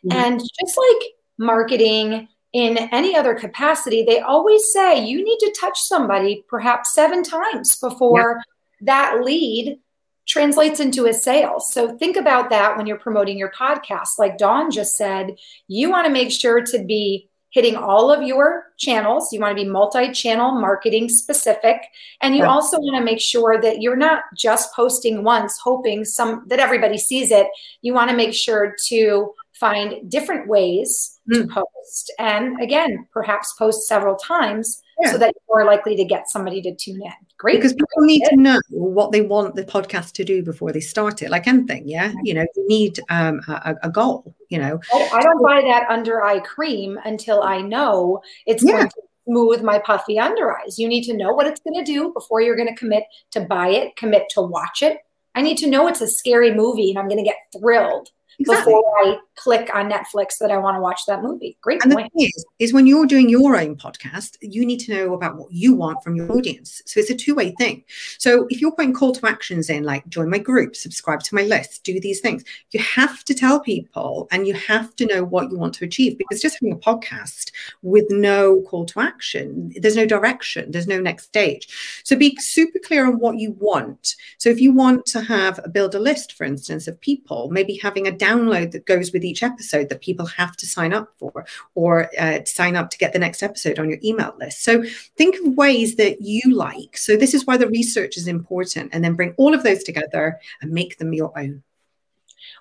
Speaker 1: Mm-hmm. And just like marketing, in any other capacity, they always say you need to touch somebody perhaps seven times before that lead translates into a sale. So think about that when you're promoting your podcast. Like Dawn just said, you want to make sure to be hitting all of your channels. You want to be multi channel marketing specific. And you also want to make sure that you're not just posting once, hoping some that everybody sees it. You want to make sure to find different ways mm. to hmm. post. And again, perhaps post several times yeah. so that you're more likely to get somebody to tune in. Great.
Speaker 2: Because people need to know what they want the podcast to do before they start it, like anything. Yeah. You know, you need um, a, a, goal, you know.
Speaker 1: I, I, don't buy that under eye cream until I know it's yeah. going to smooth my puffy under eyes. You need to know what it's going to do before you're going to commit to buy it, commit to watch it. I need to know it's a scary movie and I'm going to get thrilled exactly. before I click on Netflix that I want to watch that movie. Great
Speaker 2: and
Speaker 1: point.
Speaker 2: The thing is, is when you're doing your own podcast, you need to know about what you want from your audience. So it's a two-way thing. So if you're putting call to actions in, like join my group, subscribe to my list, do these things, you have to tell people and you have to know what you want to achieve because just having a podcast with no call to action, there's no direction, there's no next stage. So be super clear on what you want. So if you want to have a build a list, for instance, of people, maybe having a download that goes with each episode that people have to sign up for or uh, sign up to get the next episode on your email list. So think of ways that you like. So this is why the research is important and then bring all of those together and make them your own.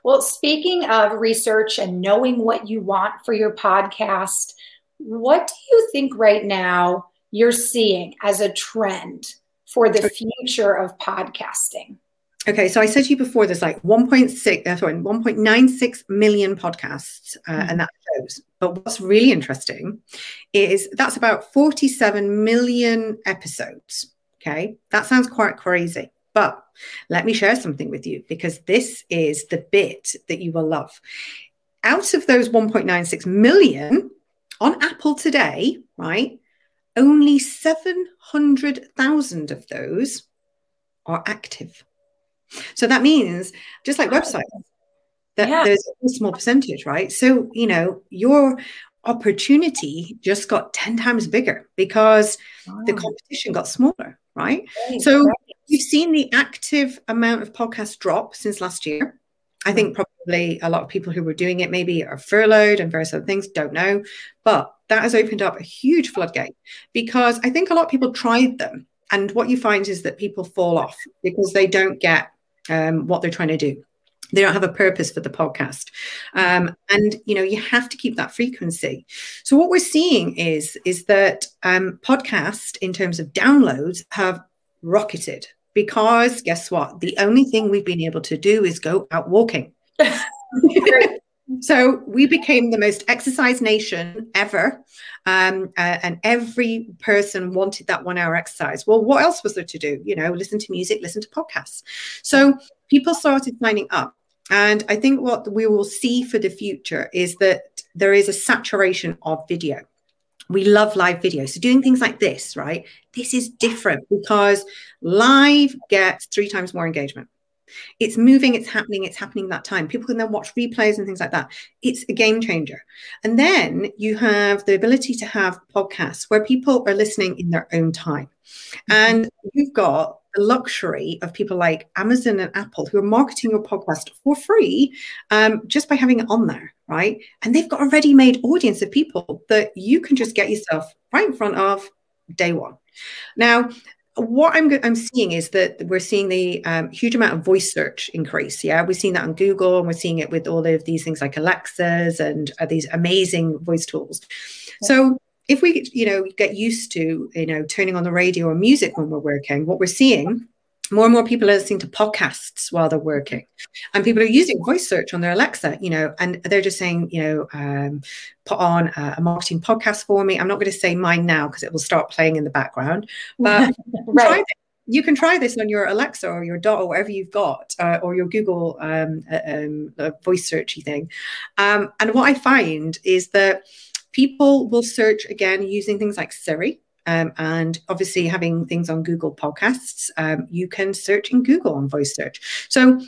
Speaker 1: Well, speaking of research and knowing what you want for your podcast, what do you think right now you're seeing as a trend for the future of podcasting?
Speaker 2: Okay, so I said to you before, there's like 1.6, uh, sorry, 1.96 million podcasts, uh, mm-hmm. and that shows. But what's really interesting is that's about 47 million episodes. Okay, that sounds quite crazy. But let me share something with you because this is the bit that you will love. Out of those 1.96 million on Apple today, right, only 700,000 of those are active. So that means just like websites, that yeah. there's a small percentage, right? So, you know, your opportunity just got 10 times bigger because wow. the competition got smaller, right? right so right. you've seen the active amount of podcasts drop since last year. I think mm-hmm. probably a lot of people who were doing it maybe are furloughed and various other things, don't know. But that has opened up a huge floodgate because I think a lot of people tried them. And what you find is that people fall off because they don't get um, what they're trying to do. They don't have a purpose for the podcast. Um, and you know you have to keep that frequency. So what we're seeing is is that um, podcast in terms of downloads have rocketed. Because guess what? The only thing we've been able to do is go out walking (laughs) (laughs) So we became the most exercise nation ever. Um, uh, and every person wanted that one hour exercise. Well, what else was there to do? You know, listen to music, listen to podcasts. So people started signing up. And I think what we will see for the future is that there is a saturation of video. We love live video. So doing things like this, right? This is different because live gets three times more engagement. It's moving, it's happening, it's happening that time. People can then watch replays and things like that. It's a game changer. And then you have the ability to have podcasts where people are listening in their own time. Mm-hmm. And you've got the luxury of people like Amazon and Apple who are marketing your podcast for free um, just by having it on there, right? And they've got a ready made audience of people that you can just get yourself right in front of day one. Now, what I'm, I'm seeing is that we're seeing the um, huge amount of voice search increase. Yeah, we've seen that on Google, and we're seeing it with all of these things like Alexas and uh, these amazing voice tools. Yeah. So if we, you know, get used to, you know, turning on the radio or music when we're working, what we're seeing more and more people are listening to podcasts while they're working. And people are using voice search on their alexa you know and they're just saying you know um, put on a, a, marketing podcast for me. I'm not going to say mine now because it will start playing in the background but (laughs) right. you can try this on your alexa or your dot or whatever you've got uh, or your google um, uh, um, uh, voice searchy thing. Um, and what i find is that people will search again using things like siri um, and obviously, having things on Google Podcasts, um, you can search in Google on voice search. So,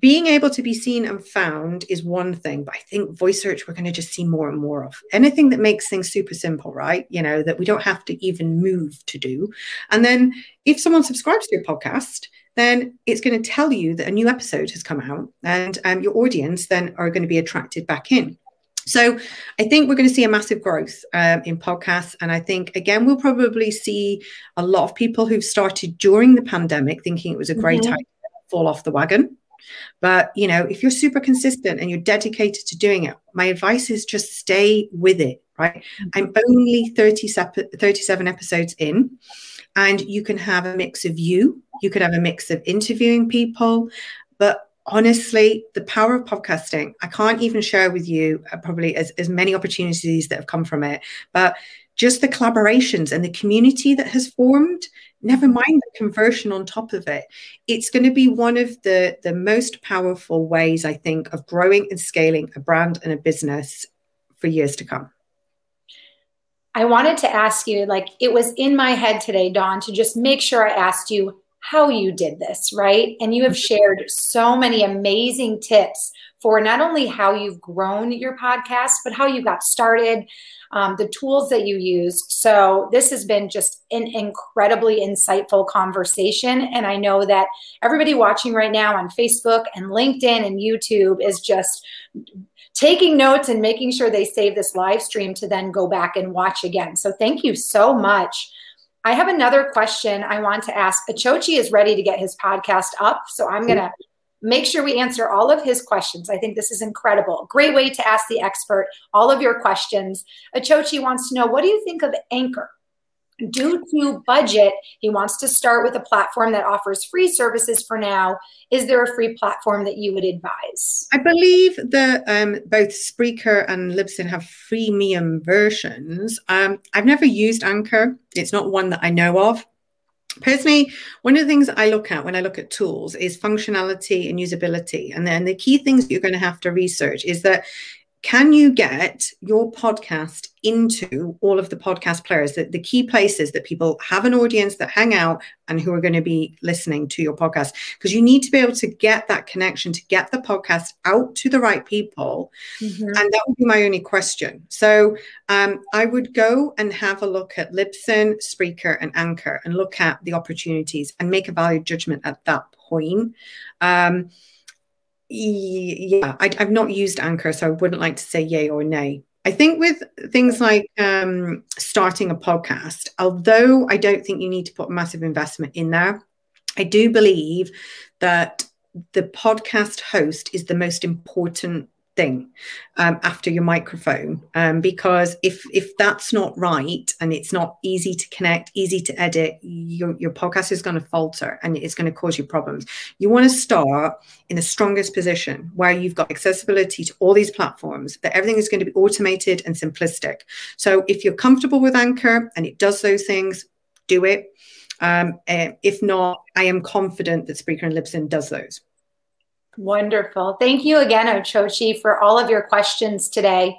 Speaker 2: being able to be seen and found is one thing, but I think voice search we're going to just see more and more of. Anything that makes things super simple, right? You know, that we don't have to even move to do. And then if someone subscribes to your podcast, then it's going to tell you that a new episode has come out and um, your audience then are going to be attracted back in. So I think we're going to see a massive growth um, in podcasts. And I think, again, we'll probably see a lot of people who've started during the pandemic thinking it was a great mm-hmm. time to fall off the wagon. But, you know, if you're super consistent and you're dedicated to doing it, my advice is just stay with it, right? Mm-hmm. I'm only 30 37 episodes in, and you can have a mix of you, you could have a mix of interviewing people, but honestly, the power of podcasting, I can't even share with you uh, probably as, as many opportunities that have come from it, but just the collaborations and the community that has formed never mind the conversion on top of it it's going to be one of the the most powerful ways i think of growing and scaling a brand and a business for years to come.
Speaker 1: I wanted to ask you like it was in my head today dawn to just make sure i asked you how you did this right and you have mm-hmm. shared so many amazing tips for not only how you've grown your podcast but how you got started um, the tools that you use. So this has been just an incredibly insightful conversation. And I know that everybody watching right now on Facebook and LinkedIn and YouTube is just taking notes and making sure they save this live stream to then go back and watch again. So thank you so much. I have another question I want to ask. Achochi is ready to get his podcast up. So I'm going to Make sure we answer all of his questions. I think this is incredible. Great way to ask the expert all of your questions. Achochi wants to know what do you think of Anchor? Due to budget, he wants to start with a platform that offers free services for now. Is there a free platform that you would advise?
Speaker 2: I believe that um, both Spreaker and Libsyn have freemium versions. Um, I've never used Anchor, it's not one that I know of. Personally, one of the things I look at when I look at tools is functionality and usability. And then the key things you're going to have to research is that can you get your podcast into all of the podcast players, the, the key places that people have an audience that hang out and who are going to be listening to your podcast? Because you need to be able to get that connection to get the podcast out to the right people. Mm-hmm. And that would be my only question. So um, I would go and have a look at Libsyn, Spreaker, and Anchor and look at the opportunities and make a value judgment at that point. Um, yeah, I, have not used Anchor, so I wouldn't like to say yay or nay. I think with things like um, starting a podcast, although I don't think you need to put massive investment in there, I do believe that the podcast host is the most important thing um, after your microphone um, because if if that's not right and it's not easy to connect easy to edit your, your podcast is going to falter and it's going to cause you problems. You want to start in the strongest position where you've got accessibility to all these platforms that everything is going to be automated and simplistic. So if you're comfortable with anchor and it does those things do it. Um, uh, if not i am confident that Spreaker and libsyn does those
Speaker 1: Wonderful. Thank you again, Ochochi, for all of your questions today.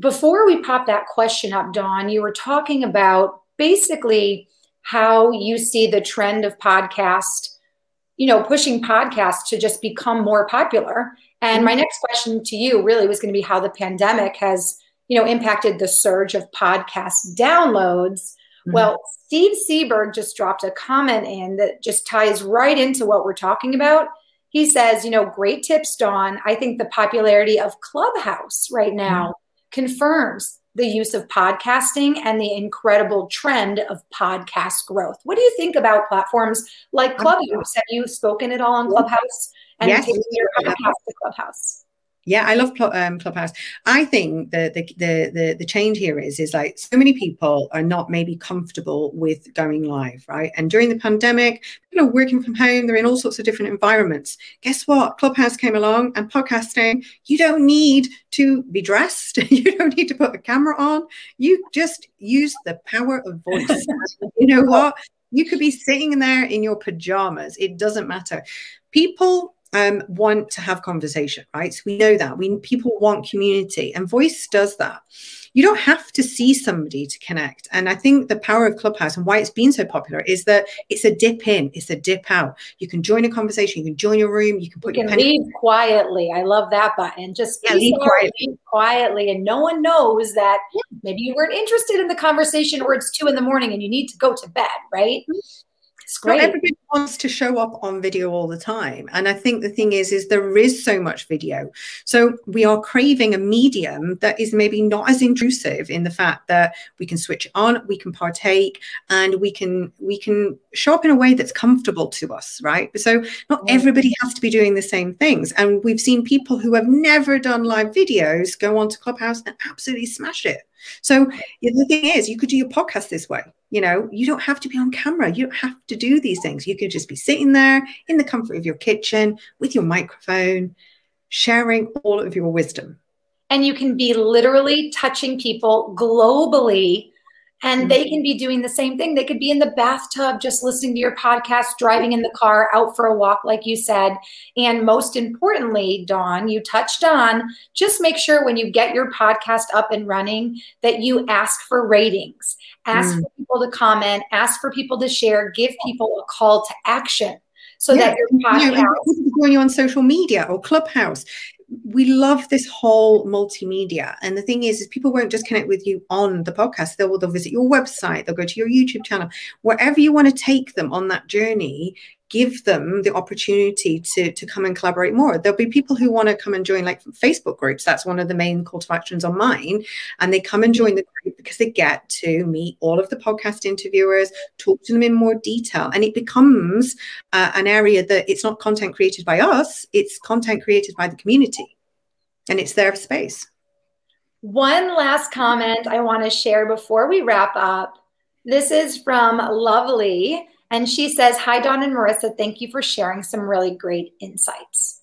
Speaker 1: Before we pop that question up, Dawn, you were talking about basically how you see the trend of podcast, you know, pushing podcasts to just become more popular. And my next question to you really was going to be how the pandemic has, you know, impacted the surge of podcast downloads. Mm-hmm. Well, Steve Seberg just dropped a comment in that just ties right into what we're talking about he says, you know, great tips, Dawn. I think the popularity of Clubhouse right now mm-hmm. confirms the use of podcasting and the incredible trend of podcast growth. What do you think about platforms like Clubhouse? Have you spoken at all on Clubhouse and yes. taken your podcast to Clubhouse?
Speaker 2: Yeah, I love um, Clubhouse. I think the, the the the change here is is like so many people are not maybe comfortable with going live, right? And during the pandemic, you know, working from home, they're in all sorts of different environments. Guess what? Clubhouse came along, and podcasting. You don't need to be dressed. (laughs) you don't need to put a camera on. You just use the power of voice. (laughs) you know what? You could be sitting there in your pajamas. It doesn't matter. People um, want to have conversation, right? So we know that we people want community, and voice does that. You don't have to see somebody to connect. And I think the power of Clubhouse and why it's been so popular is that it's a dip in, it's a dip out. You can join a conversation, you can join your room, you can put
Speaker 1: you
Speaker 2: your
Speaker 1: can leave quietly. I love that button. Just yeah, leave quietly. leave quietly, and no one knows that maybe you weren't interested in the conversation, or it's two in the morning and you need to go to bed, right? Mm-hmm. It's great.
Speaker 2: Not everybody wants to show up on video all the time. And I think the thing is, is there is so much video. So we are craving a medium that is maybe not as intrusive in the fact that we can switch on, we can partake, and we can we can show up in a way that's comfortable to us, right? So not everybody has to be doing the same things. And we've seen people who have never done live videos go onto Clubhouse and absolutely smash it. So the thing is, you could do your podcast this way. You know, you don't have to be on camera. You don't have to do these things. You could just be sitting there in the comfort of your kitchen with your microphone, sharing all of your wisdom.
Speaker 1: And you can be literally touching people globally and they can be doing the same thing. They could be in the bathtub just listening to your podcast, driving in the car, out for a walk, like you said. And most importantly, Dawn, you touched on just make sure when you get your podcast up and running that you ask for ratings, ask mm. for people to comment, ask for people to share, give people a call to action so yeah. that your podcast.
Speaker 2: You know, you on social media or Clubhouse we love this whole multimedia. And the thing is is people won't just connect with you on the podcast. They'll, they'll visit your website they'll go to your youtube channel wherever you want to take them on that journey give them the opportunity to to come and collaborate more. There'll be people who want to come and join like facebook groups. That's one of the main call to actions on mine. And they come and join the group because they get to meet all of the podcast interviewers talk to them in more detail. And it becomes uh, an area that it's not content created by us it's content created by the community. And it's their space.
Speaker 1: One last comment i want to share before we wrap up. This is from lovely and she says, Hi, Dawn and Marissa. Thank you for sharing some really great insights.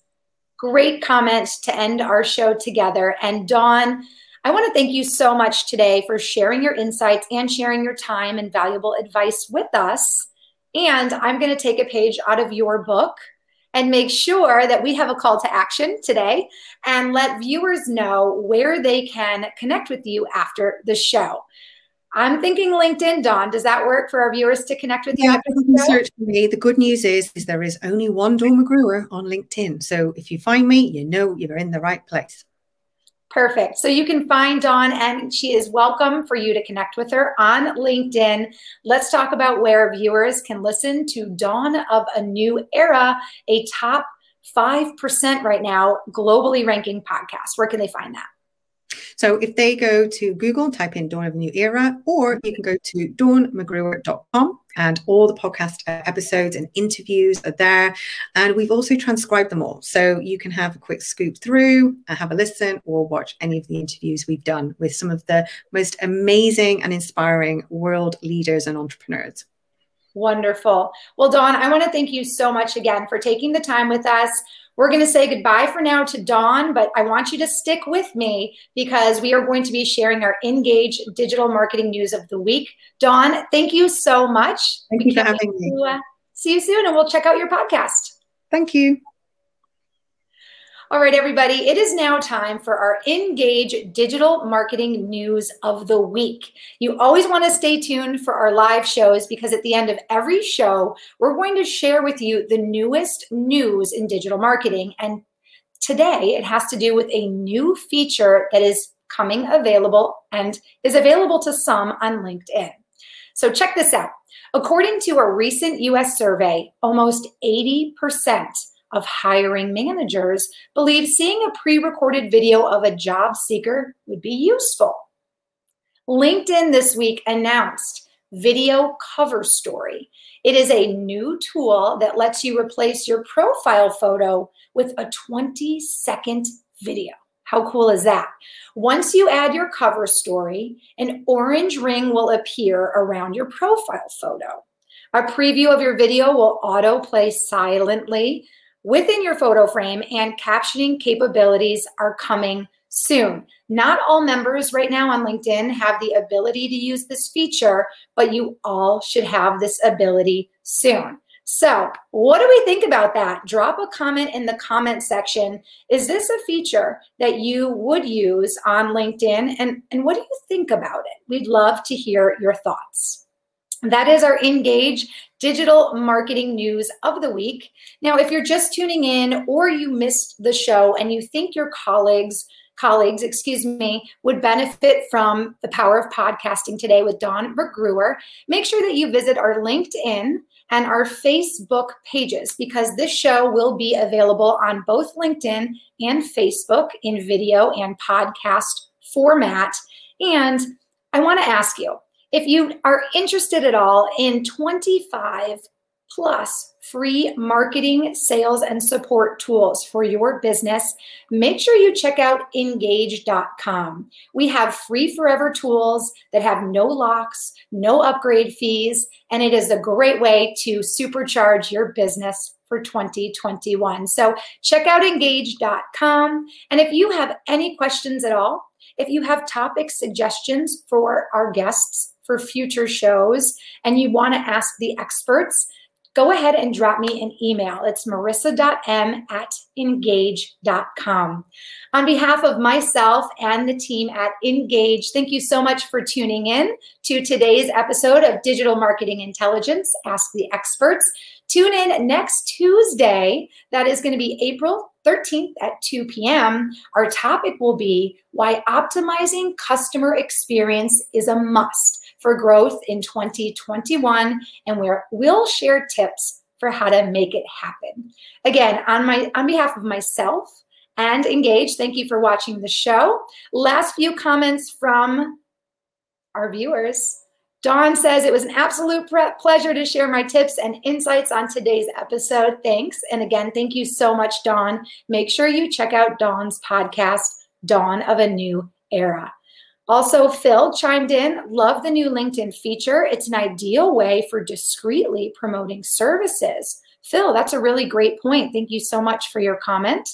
Speaker 1: Great comments to end our show together. And Dawn, I want to thank you so much today for sharing your insights and sharing your time and valuable advice with us. And I'm going to take a page out of your book and make sure that we have a call to action today and let viewers know where they can connect with you after the show. I'm thinking LinkedIn, Dawn. Does that work for our viewers to connect with you?
Speaker 2: Yeah, you search for me. The good news is, is there is only one Dawn McGruer on LinkedIn. So if you find me, you know you're in the right place.
Speaker 1: Perfect. So you can find Dawn, and she is welcome for you to connect with her on LinkedIn. Let's talk about where viewers can listen to Dawn of a New Era, a top 5% right now globally ranking podcast. Where can they find that?
Speaker 2: So if they go to Google, type in Dawn of a New Era, or you can go to dawnmcgruer.com and all the podcast episodes and interviews are there. And we've also transcribed them all. So you can have a quick scoop through and have a listen or watch any of the interviews we've done with some of the most amazing and inspiring world leaders and entrepreneurs.
Speaker 1: Wonderful. Well, Dawn, I want to thank you so much again for taking the time with us. We're going to say goodbye for now to Dawn, but I want you to stick with me because we are going to be sharing our Engage digital marketing news of the week. Dawn, thank you so much.
Speaker 2: Thank you for having me.
Speaker 1: To, uh, see you soon, and we'll check out your podcast.
Speaker 2: Thank you.
Speaker 1: All right, everybody, it is now time for our Engage Digital Marketing News of the Week. You always want to stay tuned for our live shows because at the end of every show, we're going to share with you the newest news in digital marketing. And today, it has to do with a new feature that is coming available and is available to some on LinkedIn. So, check this out. According to a recent US survey, almost 80% of hiring managers believe seeing a pre recorded video of a job seeker would be useful. LinkedIn this week announced Video Cover Story. It is a new tool that lets you replace your profile photo with a 20 second video. How cool is that? Once you add your cover story, an orange ring will appear around your profile photo. A preview of your video will autoplay silently within your photo frame and captioning capabilities are coming soon. Not all members right now on LinkedIn have the ability to use this feature, but you all should have this ability soon. So, what do we think about that? Drop a comment in the comment section. Is this a feature that you would use on LinkedIn? And, and what do you think about it? We'd love to hear your thoughts. That is our Engage digital marketing news of the week. Now, if you're just tuning in or you missed the show and you think your colleagues, colleagues, excuse me, would benefit from the power of podcasting today with Dawn McGruer, make sure that you visit our LinkedIn and our Facebook pages because this show will be available on both LinkedIn and Facebook in video and podcast format. And I want to ask you if you are interested at all in 25 plus free marketing, sales, and support tools for your business, make sure you check out engage.com. We have free forever tools that have no locks, no upgrade fees, and it is a great way to supercharge your business for 2021. So check out engage.com. And if you have any questions at all, if you have topic suggestions for our guests for future shows and you want to ask the experts, go ahead and drop me an email. It's marissa.m at engage.com. On behalf of myself and the team at Engage, thank you so much for tuning in to today's episode of Digital Marketing Intelligence Ask the Experts. Tune in next Tuesday. That is going to be April 13th at 2 p.m. Our topic will be why optimizing customer experience is a must for growth in 2021, and where we'll share tips for how to make it happen. Again, on my on behalf of myself and Engage, thank you for watching the show. Last few comments from our viewers. Dawn says it was an absolute pleasure to share my tips and insights on today's episode. Thanks. And again, thank you so much, Dawn. Make sure you check out Dawn's podcast, Dawn of a New Era. Also, Phil chimed in, love the new LinkedIn feature. It's an ideal way for discreetly promoting services. Phil, that's a really great point. Thank you so much for your comment.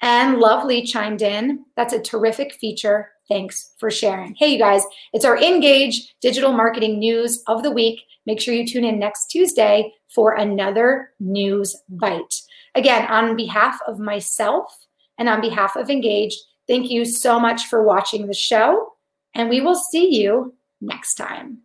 Speaker 1: And Lovely chimed in, that's a terrific feature. Thanks for sharing. Hey, you guys, it's our Engage digital marketing news of the week. Make sure you tune in next Tuesday for another news bite. Again, on behalf of myself and on behalf of Engage, Thank you so much for watching the show, and we will see you next time.